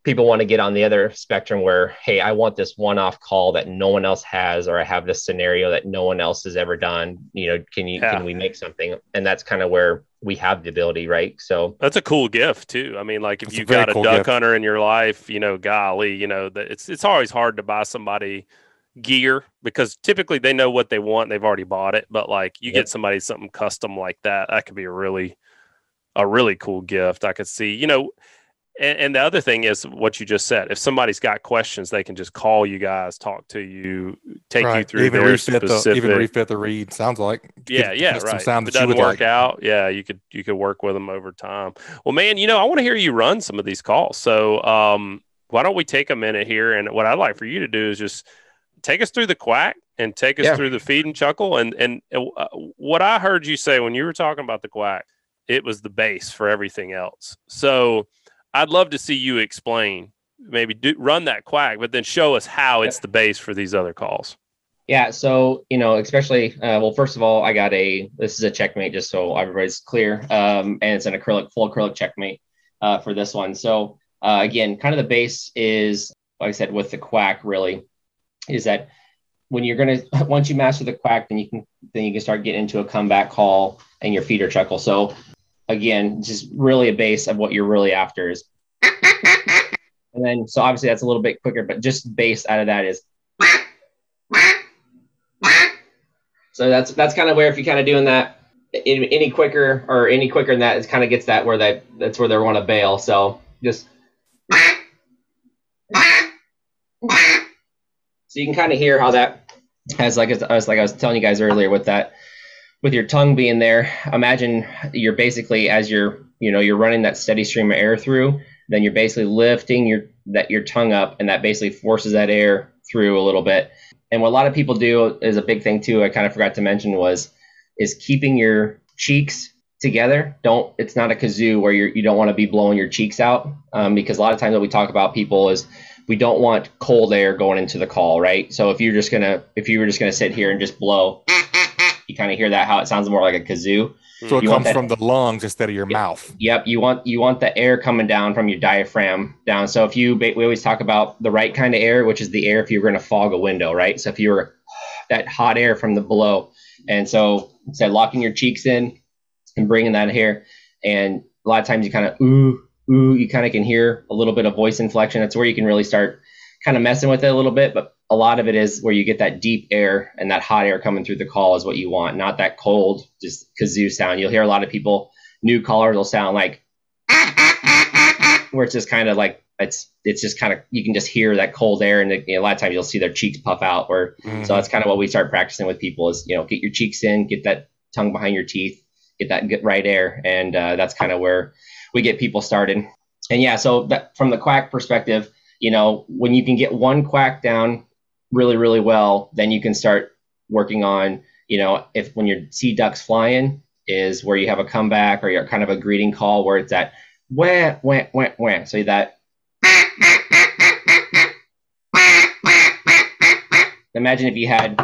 people want to get on the other spectrum where hey i want this one-off call that no one else has or i have this scenario that no one else has ever done you know can you yeah. can we make something and that's kind of where we have the ability right so that's a cool gift too i mean like if you've got a cool duck gift. hunter in your life you know golly you know that it's it's always hard to buy somebody gear because typically they know what they want they've already bought it but like you yep. get somebody something custom like that that could be a really a really cool gift i could see you know and, and, the other thing is what you just said. If somebody's got questions, they can just call you guys, talk to you, take right. you through even refit specific... the even refit the reed. Sounds like yeah, yeah, right. Sound if it doesn't work like. out, yeah, you could you could work with them over time. Well, man, you know, I want to hear you run some of these calls. So um, why don't we take a minute here? And what I'd like for you to do is just take us through the quack and take us yeah. through the feed and chuckle. And and uh, what I heard you say when you were talking about the quack, it was the base for everything else. So I'd love to see you explain, maybe do, run that quack, but then show us how it's the base for these other calls. Yeah. So, you know, especially, uh, well, first of all, I got a, this is a checkmate just so everybody's clear. Um, and it's an acrylic, full acrylic checkmate uh, for this one. So, uh, again, kind of the base is, like I said, with the quack really is that when you're going to, once you master the quack, then you can, then you can start getting into a comeback call and your feeder chuckle. So again, just really a base of what you're really after is. And then, so obviously that's a little bit quicker, but just base out of that is. So that's that's kind of where if you're kind of doing that any quicker or any quicker than that, it kind of gets that where that that's where they want to bail. So just. So you can kind of hear how that has like as like I was telling you guys earlier with that with your tongue being there, imagine you're basically as you're you know you're running that steady stream of air through, then you're basically lifting your that your tongue up, and that basically forces that air through a little bit. And what a lot of people do is a big thing too. I kind of forgot to mention was is keeping your cheeks together. Don't it's not a kazoo where you're you don't want to be blowing your cheeks out um, because a lot of times what we talk about people is we don't want cold air going into the call, right? So if you're just gonna if you were just gonna sit here and just blow you kind of hear that how it sounds more like a kazoo. So it you comes that, from the lungs instead of your yep, mouth. Yep. You want you want the air coming down from your diaphragm down. So if you we always talk about the right kind of air, which is the air if you're going to fog a window, right? So if you were that hot air from the below, and so say locking your cheeks in and bringing that here, and a lot of times you kind of ooh ooh, you kind of can hear a little bit of voice inflection. That's where you can really start kind of messing with it a little bit, but a lot of it is where you get that deep air and that hot air coming through the call is what you want, not that cold, just kazoo sound. You'll hear a lot of people, new callers will sound like, where it's just kind of like, it's it's just kind of you can just hear that cold air and you know, a lot of times you'll see their cheeks puff out or mm-hmm. so that's kind of what we start practicing with people is you know get your cheeks in get that tongue behind your teeth get that get right air and uh, that's kind of where we get people started and yeah so that from the quack perspective you know, when you can get one quack down really, really well, then you can start working on, you know, if when you see ducks flying, is where you have a comeback or you're kind of a greeting call where it's that wah, wah, wah, wah. So that imagine if you had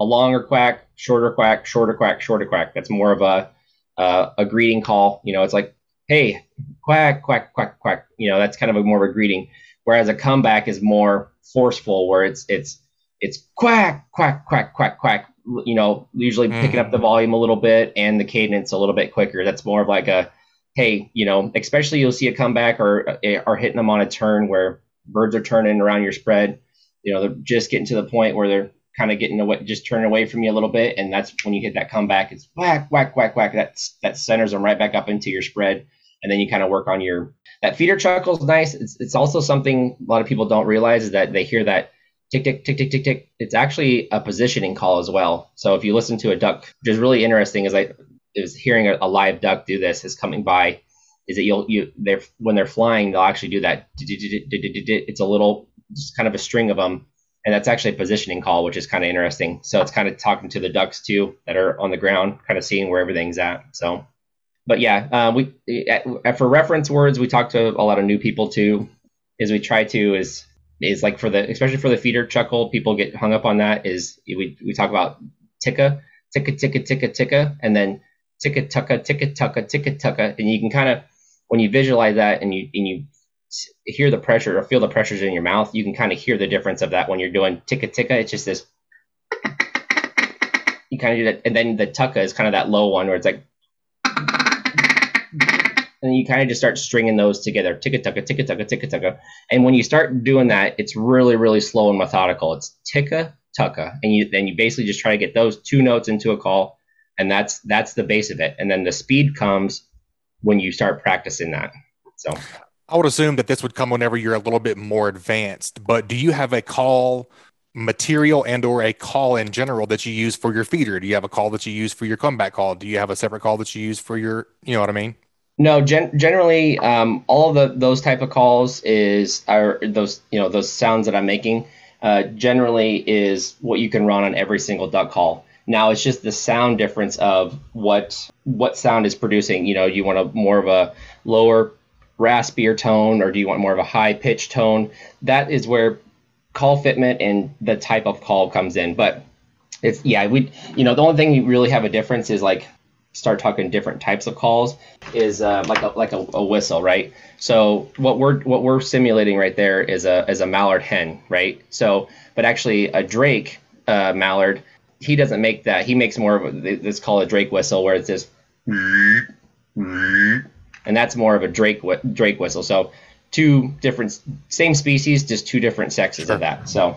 a longer quack, shorter quack, shorter quack, shorter quack. That's more of a uh, a greeting call. You know, it's like, hey, quack, quack, quack, quack. You know, that's kind of a more of a greeting. Whereas a comeback is more forceful, where it's it's it's quack, quack, quack, quack, quack. You know, usually mm-hmm. picking up the volume a little bit and the cadence a little bit quicker. That's more of like a, hey, you know, especially you'll see a comeback or or hitting them on a turn where birds are turning around your spread. You know, they're just getting to the point where they're kind of getting away, just turning away from you a little bit, and that's when you hit that comeback. It's whack, whack, whack, whack. That's that centers them right back up into your spread, and then you kind of work on your that feeder chuckle is nice. It's, it's also something a lot of people don't realize is that they hear that tick tick tick tick tick tick. It's actually a positioning call as well. So if you listen to a duck, which is really interesting, is I is hearing a, a live duck do this is coming by. Is that you'll you they're when they're flying they'll actually do that. It's a little just kind of a string of them, and that's actually a positioning call, which is kind of interesting. So it's kind of talking to the ducks too that are on the ground, kind of seeing where everything's at. So, but yeah, uh, we for reference words we talk to a lot of new people too. Is we try to is is like for the especially for the feeder chuckle, people get hung up on that. Is we we talk about ticka, ticka, ticka, ticka, ticka, and then ticka, tucka, ticka, tucka, ticka, tucka, and you can kind of when you visualize that and you and you hear the pressure or feel the pressures in your mouth, you can kind of hear the difference of that when you're doing ticka ticka. It's just this. You kind of do that, and then the tucka is kind of that low one where it's like and you kind of just start stringing those together. Ticka tucka ticka tucka ticka tucka and when you start doing that it's really really slow and methodical. It's ticka tucka and you then you basically just try to get those two notes into a call and that's that's the base of it. And then the speed comes when you start practicing that so. I would assume that this would come whenever you're a little bit more advanced but do you have a call material and or a call in general that you use for your feeder? Do you have a call that you use for your comeback call? Do you have a separate call that you use for your you know what i mean no, gen- generally, um, all the those type of calls is are those you know those sounds that I'm making. Uh, generally, is what you can run on every single duck call. Now it's just the sound difference of what what sound is producing. You know, you want a more of a lower raspier tone, or do you want more of a high pitched tone? That is where call fitment and the type of call comes in. But it's yeah, we you know the only thing you really have a difference is like start talking different types of calls is uh, like a like a, a, whistle, right? So what we're what we're simulating right there is a is a mallard hen, right? So but actually a drake uh, mallard, he doesn't make that. He makes more of a, this called a drake whistle where it's this, and that's more of a drake drake whistle. So two different same species, just two different sexes sure. of that. So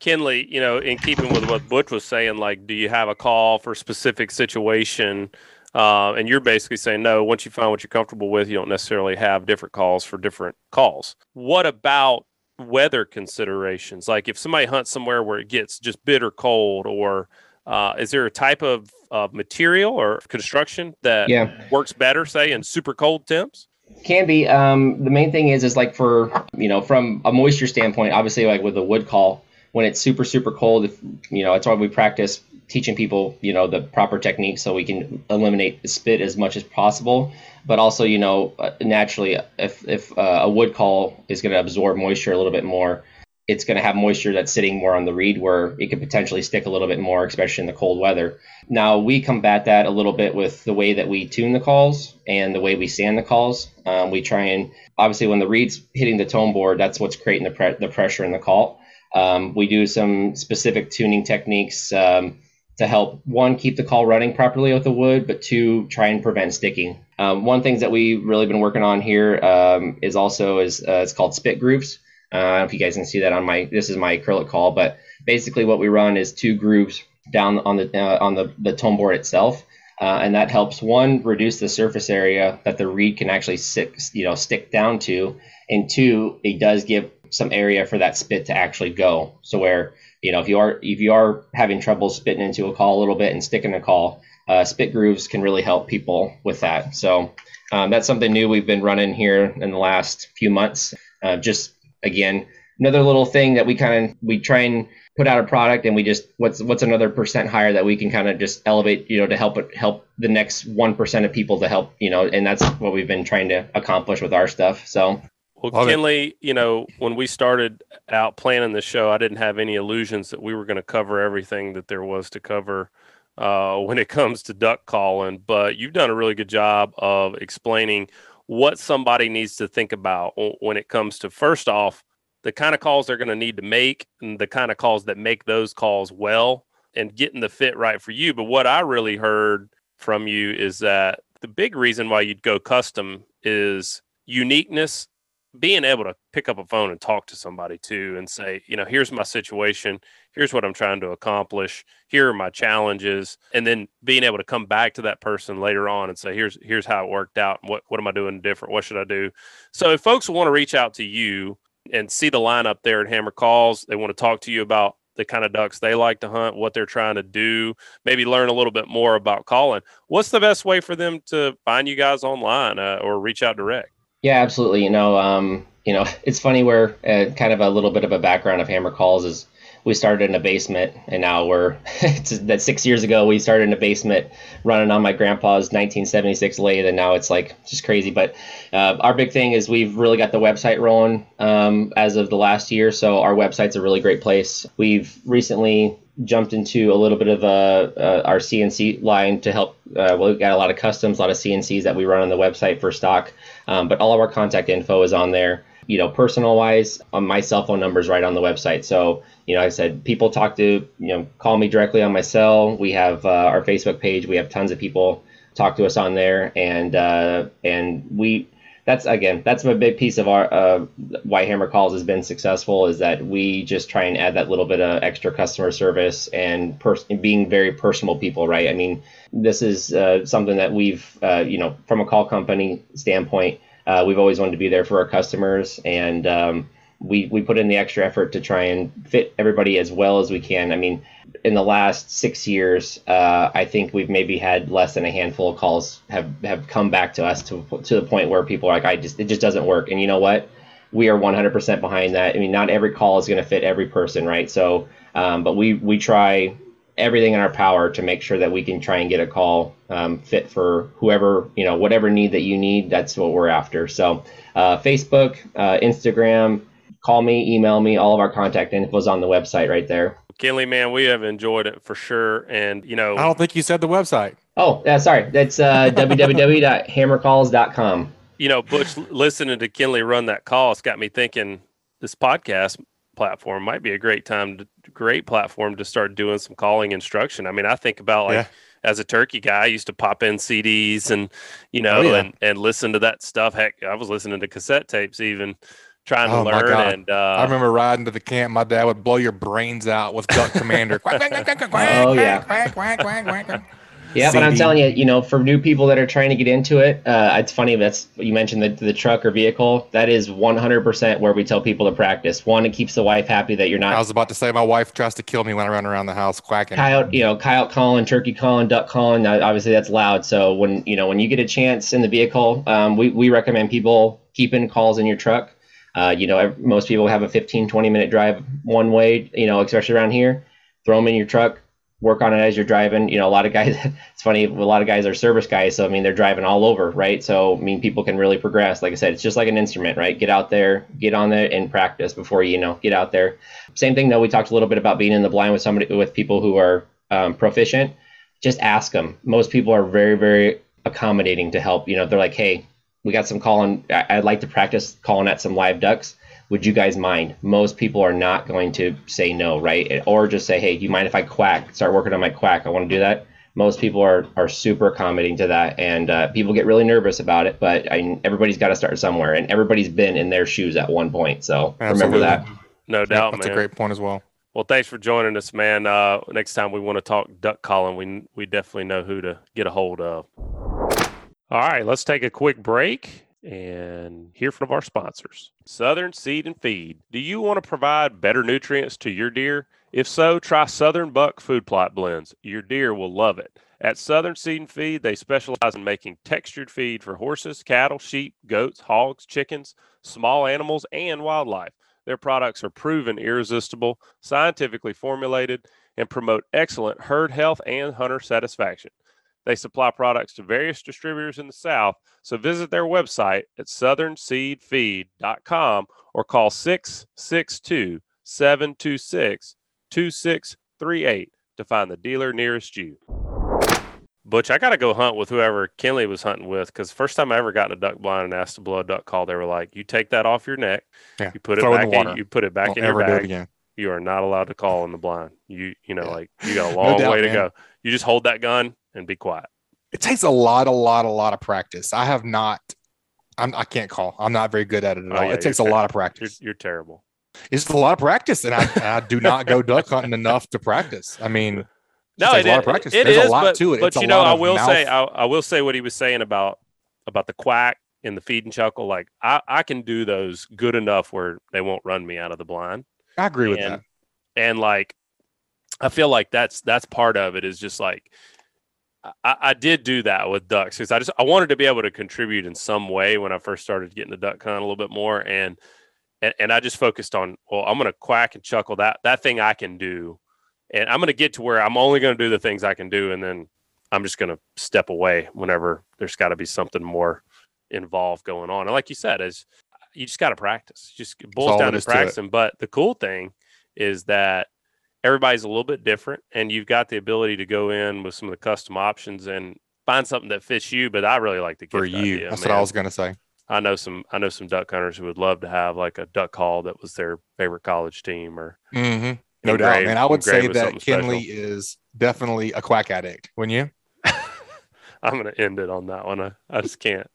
Kenley, you know, in keeping with what Butch was saying, like, do you have a call for a specific situation? Uh, and you're basically saying no. Once you find what you're comfortable with, you don't necessarily have different calls for different calls. What about weather considerations? Like, if somebody hunts somewhere where it gets just bitter cold, or uh, is there a type of uh, material or construction that yeah. works better, say, in super cold temps? Can be. Um, the main thing is, is like for you know, from a moisture standpoint, obviously, like with a wood call, when it's super super cold if you know that's why we practice teaching people you know the proper technique so we can eliminate the spit as much as possible. But also you know uh, naturally if if uh, a wood call is going to absorb moisture a little bit more it's going to have moisture that's sitting more on the reed where it could potentially stick a little bit more especially in the cold weather. Now we combat that a little bit with the way that we tune the calls and the way we sand the calls. Um, we try and obviously when the reed's hitting the tone board that's what's creating the, pre- the pressure in the call um, we do some specific tuning techniques um, to help one keep the call running properly with the wood, but two try and prevent sticking. Um, one things that we've really been working on here um, is also is uh, it's called spit grooves. Uh, I don't know if you guys can see that on my this is my acrylic call, but basically what we run is two grooves down on the uh, on the the tone board itself. Uh, and that helps one reduce the surface area that the reed can actually sit, you know, stick down to, and two, it does give some area for that spit to actually go. So where you know if you are if you are having trouble spitting into a call a little bit and sticking a call, uh, spit grooves can really help people with that. So um, that's something new we've been running here in the last few months. Uh, just again, another little thing that we kind of we try and put out a product and we just what's what's another percent higher that we can kind of just elevate you know to help it help the next one percent of people to help you know and that's what we've been trying to accomplish with our stuff so well Love Kenley it. you know when we started out planning the show i didn't have any illusions that we were going to cover everything that there was to cover uh, when it comes to duck calling but you've done a really good job of explaining what somebody needs to think about when it comes to first off the kind of calls they're going to need to make and the kind of calls that make those calls well and getting the fit right for you. But what I really heard from you is that the big reason why you'd go custom is uniqueness, being able to pick up a phone and talk to somebody too and say, you know, here's my situation, here's what I'm trying to accomplish, here are my challenges, and then being able to come back to that person later on and say, here's here's how it worked out, what what am I doing different, what should I do? So if folks want to reach out to you and see the lineup there at Hammer Calls. They want to talk to you about the kind of ducks they like to hunt, what they're trying to do, maybe learn a little bit more about calling. What's the best way for them to find you guys online uh, or reach out direct? Yeah, absolutely. You know, um, you know, it's funny where uh, kind of a little bit of a background of Hammer Calls is we started in a basement and now we're that six years ago we started in a basement running on my grandpa's 1976 lathe and now it's like just crazy but uh, our big thing is we've really got the website rolling um, as of the last year so our website's a really great place we've recently jumped into a little bit of uh, uh, our CNC line to help. Uh, we've got a lot of customs, a lot of CNCs that we run on the website for stock, um, but all of our contact info is on there. You know, personal wise, on my cell phone number is right on the website. So you know, I said people talk to, you know, call me directly on my cell. We have uh, our Facebook page. We have tons of people talk to us on there, and uh, and we that's again that's a big piece of our uh, why Hammer Calls has been successful is that we just try and add that little bit of extra customer service and pers- being very personal people, right? I mean, this is uh, something that we've uh, you know from a call company standpoint, uh, we've always wanted to be there for our customers and. Um, we we put in the extra effort to try and fit everybody as well as we can. I mean, in the last six years, uh, I think we've maybe had less than a handful of calls have have come back to us to to the point where people are like, I just it just doesn't work. And you know what? We are 100% behind that. I mean, not every call is going to fit every person, right? So, um, but we we try everything in our power to make sure that we can try and get a call um, fit for whoever you know whatever need that you need. That's what we're after. So, uh, Facebook, uh, Instagram call me, email me. All of our contact info is on the website right there. Kenley, man, we have enjoyed it for sure. And, you know, I don't think you said the website. Oh, yeah, sorry. That's uh, www.hammercalls.com. You know, Butch, listening to Kenley run that call, it's got me thinking this podcast platform might be a great time, to, great platform to start doing some calling instruction. I mean, I think about like, yeah as a turkey guy, I used to pop in CDs and you know oh, yeah. and, and listen to that stuff. Heck, I was listening to cassette tapes even trying oh, to learn. And uh, I remember riding to the camp. My dad would blow your brains out with Duck Commander. oh yeah. Yeah, but I'm telling you, you know, for new people that are trying to get into it, uh, it's funny that's you mentioned the, the truck or vehicle. That is 100% where we tell people to practice. One, it keeps the wife happy that you're not. I was about to say my wife tries to kill me when I run around the house quacking. Coyote, you know, coyote calling, turkey calling, duck calling. Obviously, that's loud. So when you know when you get a chance in the vehicle, um, we we recommend people keeping calls in your truck. Uh, you know, most people have a 15, 20 minute drive one way, you know, especially around here. Throw them in your truck, work on it as you're driving. You know, a lot of guys, it's funny, a lot of guys are service guys. So, I mean, they're driving all over, right? So, I mean, people can really progress. Like I said, it's just like an instrument, right? Get out there, get on there and practice before you, know, get out there. Same thing, though, we talked a little bit about being in the blind with somebody, with people who are um, proficient. Just ask them. Most people are very, very accommodating to help. You know, they're like, hey, we got some calling. I'd like to practice calling at some live ducks. Would you guys mind? Most people are not going to say no, right? Or just say, hey, do you mind if I quack? Start working on my quack. I want to do that. Most people are are super accommodating to that, and uh, people get really nervous about it. But I, everybody's got to start somewhere, and everybody's been in their shoes at one point. So Absolutely. remember that. No doubt, That's man. a great point as well. Well, thanks for joining us, man. Uh, next time we want to talk duck calling, we we definitely know who to get a hold of. All right, let's take a quick break and hear from our sponsors. Southern Seed and Feed. Do you want to provide better nutrients to your deer? If so, try Southern Buck Food Plot Blends. Your deer will love it. At Southern Seed and Feed, they specialize in making textured feed for horses, cattle, sheep, goats, hogs, chickens, small animals, and wildlife. Their products are proven irresistible, scientifically formulated, and promote excellent herd health and hunter satisfaction. They supply products to various distributors in the South, so visit their website at southernseedfeed.com or call 662 726 2638 to find the dealer nearest you. Butch, I got to go hunt with whoever Kenley was hunting with because first time I ever got in a duck blind and asked to blow a duck call, they were like, "You take that off your neck, Yeah, you put it in back in, you put it back Don't in your ever do it bag. You are not allowed to call in the blind. You you know Yeah. like you got a No long doubt, way to man. go. You just hold that gun and be quiet. It takes a lot, a lot, a lot of practice. I have not. I'm, I can't call. I'm not very good at it at Oh, all. yeah, it takes a you're lot of You're practice. you're terrible. It's a lot of practice, and I, I do not go duck hunting enough to practice. I mean, No, it a lot is- of practice. It There's is, a lot but, to it. But It's you know, I will say, I, I will say what he was saying about about the quack and the feed and chuckle. Like I, I can do those good enough where they won't run me out of the blind. I agree with that. And like, I feel like that's that's part of it. Is just like. I, I did do that with ducks because I just I wanted to be able to contribute in some way when I first started getting the duck hunt a little bit more and and, and I just focused on well I'm going to quack and chuckle that that thing I can do and I'm going to get to where I'm only going to do the things I can do and then I'm just going to step away whenever there's got to be something more involved going on and like you said is you just got to practice just boils down to is to practicing but the cool thing is that everybody's a little bit different and you've got the ability to go in with some of the custom options and find something that fits you but I really like the For you, idea, that's what I was going to say. I know some I know some duck hunters who would love to have like a duck call that was their favorite college team or mm-hmm. No doubt, engraved- man. I would say that something special. Is definitely a quack addict. Wouldn't you? I'm gonna end it on that one. I, I just can't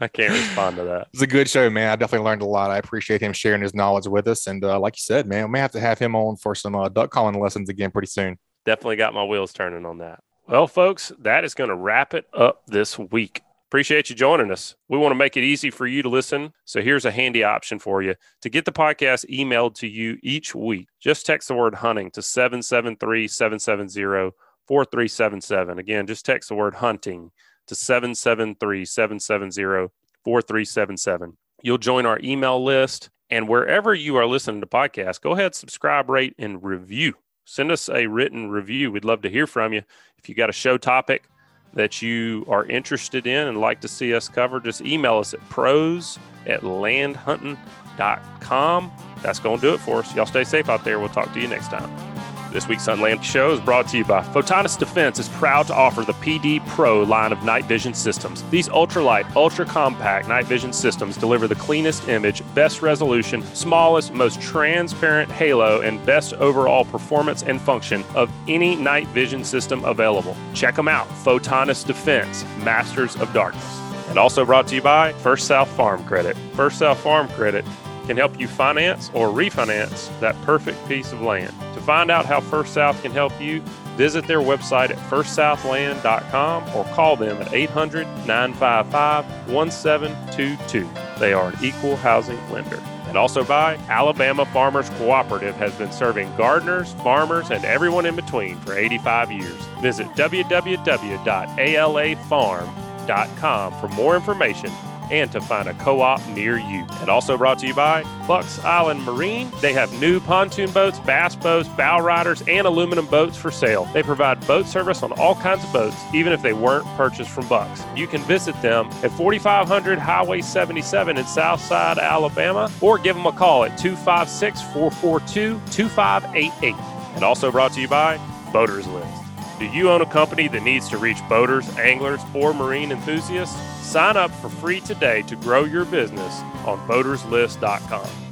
I can't respond to that. It's a good show, man. I definitely learned a lot. I appreciate him sharing his knowledge with us. And uh, like you said, man, we may have to have him on for some uh, duck calling lessons again pretty soon. Definitely got my wheels turning on that. Well, folks, that is going to wrap it up this week. Appreciate you joining us. We want to make it easy for you to listen. So here's a handy option for you. To get the podcast emailed to you each week, just text the word hunting to 773 770 4377. Again, just text the word hunting to 773 770 4377. You'll join our email list. And wherever you are listening to podcasts, go ahead, subscribe, rate, and review. Send us a written review. We'd love to hear from you. If you got a show topic that you are interested in and like to see us cover, just email us at pros at landhunting.com. That's going to do it for us. Y'all stay safe out there. We'll talk to you next time. This week's Sunland Show is brought to you by Photonis Defense is proud to offer the PD Pro line of night vision systems. These ultralight, ultra compact night vision systems deliver the cleanest image, best resolution, smallest, most transparent halo, and best overall performance and function of any night vision system available. Check them out. Photonis Defense, Masters of Darkness. And also brought to you by First South Farm Credit. First South Farm Credit can help you finance or refinance that perfect piece of land. To find out how First South can help you, visit their website at firstsouthland.com or call them at 800 955 1722. They are an equal housing lender. And also by Alabama Farmers Cooperative has been serving gardeners, farmers, and everyone in between for 85 years. Visit www.alafarm.com for more information and to find a co-op near you. And also brought to you by Buck's Island Marina. They have new pontoon boats, bass boats, bow riders, and aluminum boats for sale. They provide boat service on all kinds of boats, even if they weren't purchased from Bucks. You can visit them at 4500 Highway 77 in Southside, Alabama, or give them a call at 256-442-2588. And also brought to you by Boaters List. Do you own a company that needs to reach boaters, anglers, or marine enthusiasts? Sign up for free today to grow your business on boaterslist.com.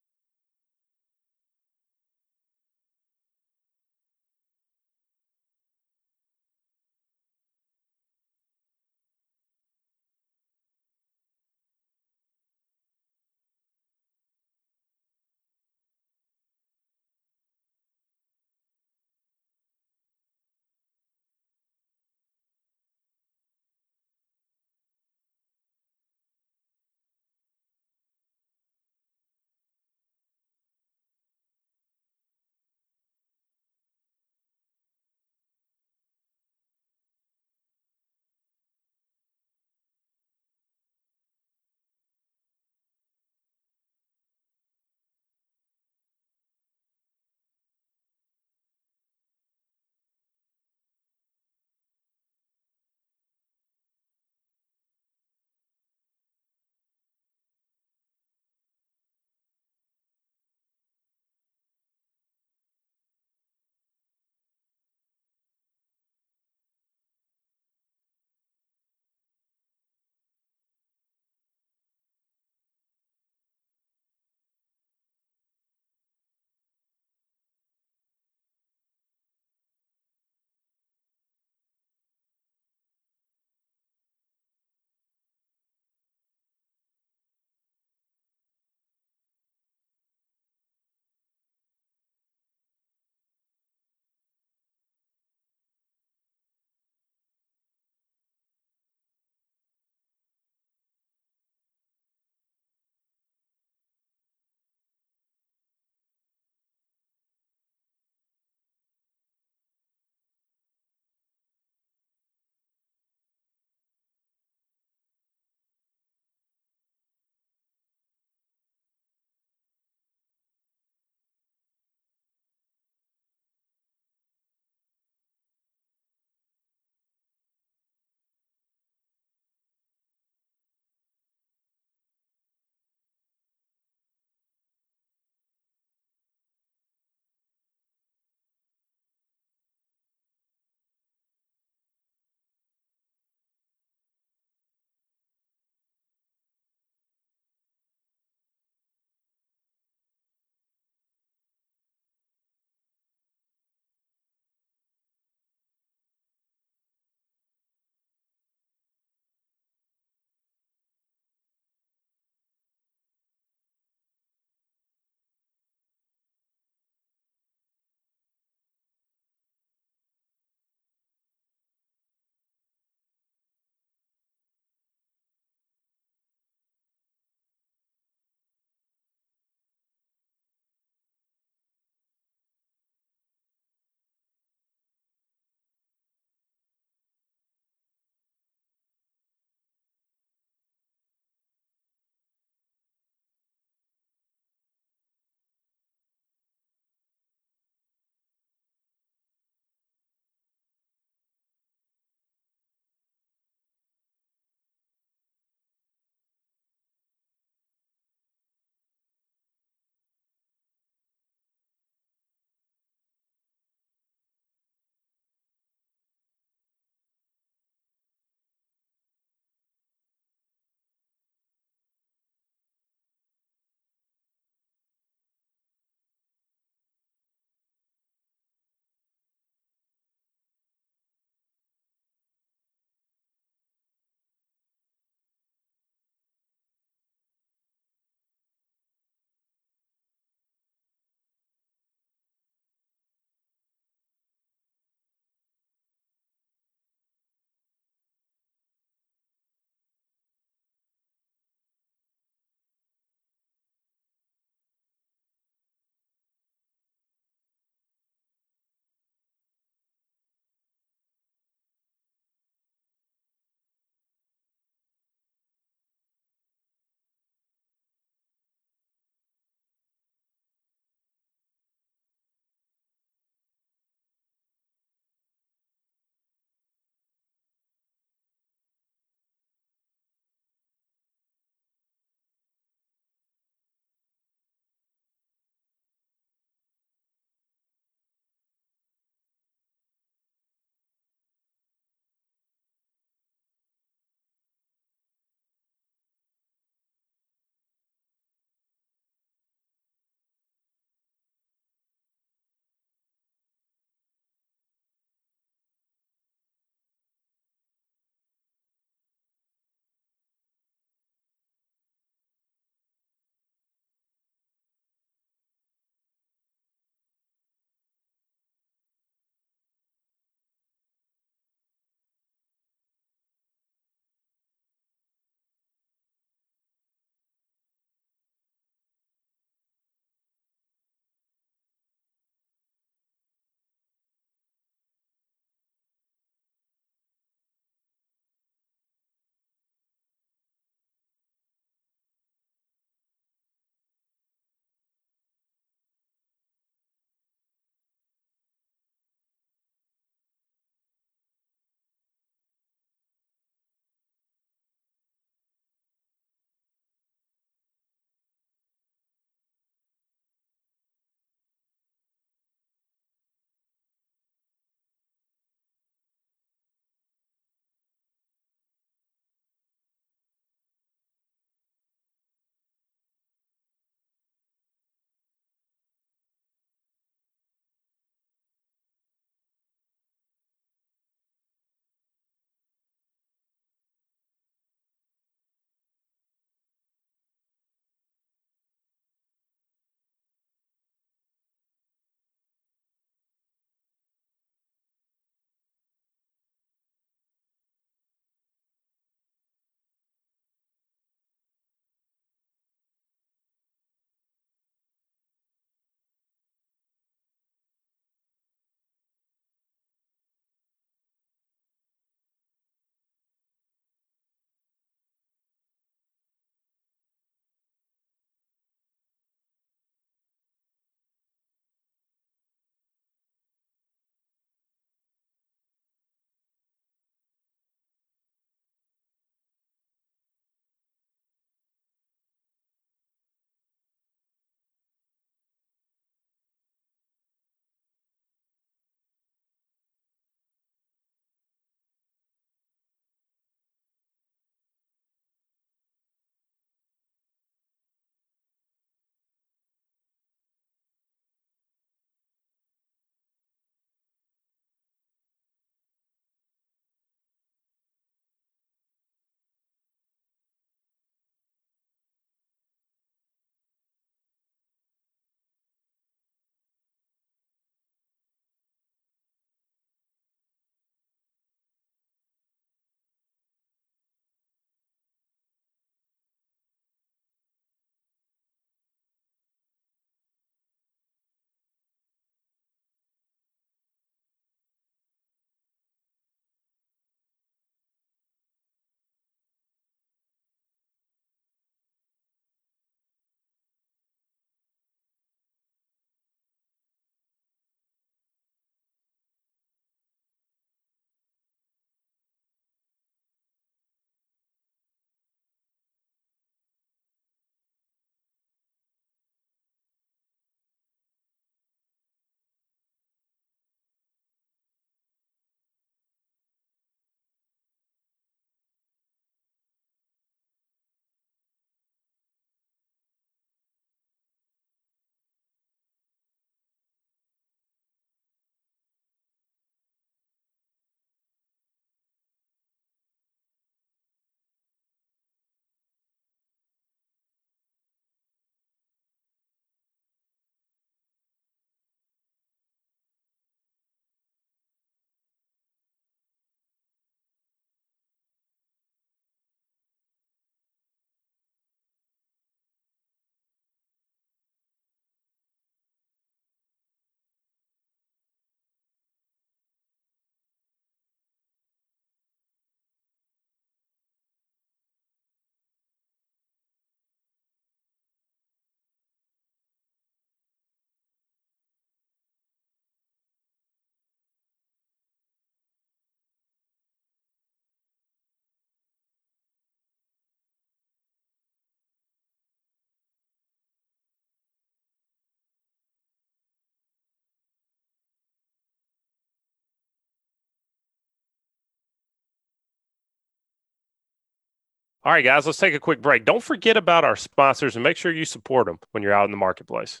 All right, guys, let's take a quick break. Don't forget about our sponsors and make sure you support them when you're out in the marketplace.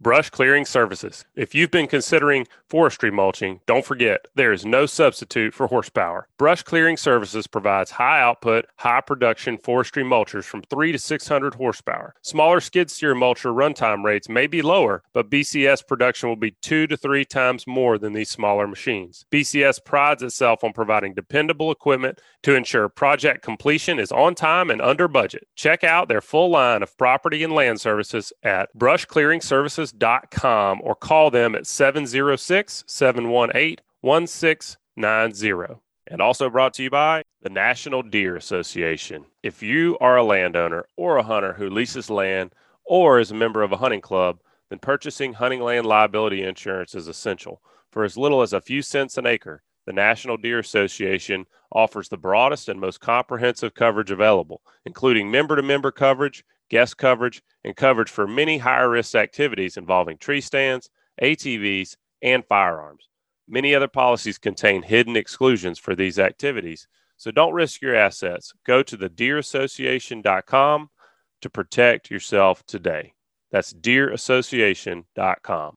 Brush clearing services. If you've been considering forestry mulching, don't forget there is no substitute for horsepower. Brush clearing services provides high output, high production forestry mulchers from 3 to 600 horsepower. Smaller skid steer mulcher runtime rates may be lower, but BCS production will be 2 to 3 times more than these smaller machines. BCS prides itself on providing dependable equipment to ensure project completion is on time and under budget. Check out their full line of property and land services at brushclearingservices.com or call them at 706 718 1690. And also brought to you by the National Deer Association. If you are a landowner or a hunter who leases land or is a member of a hunting club, then purchasing hunting land liability insurance is essential. For as little as a few cents an acre, the National Deer Association offers the broadest and most comprehensive coverage available, including member to member coverage, guest coverage, and coverage for many higher risk activities involving tree stands, ATVs, and firearms. Many other policies contain hidden exclusions for these activities, so don't risk your assets. Go to the thedeerassociation.com to protect yourself today. That's deerassociation.com.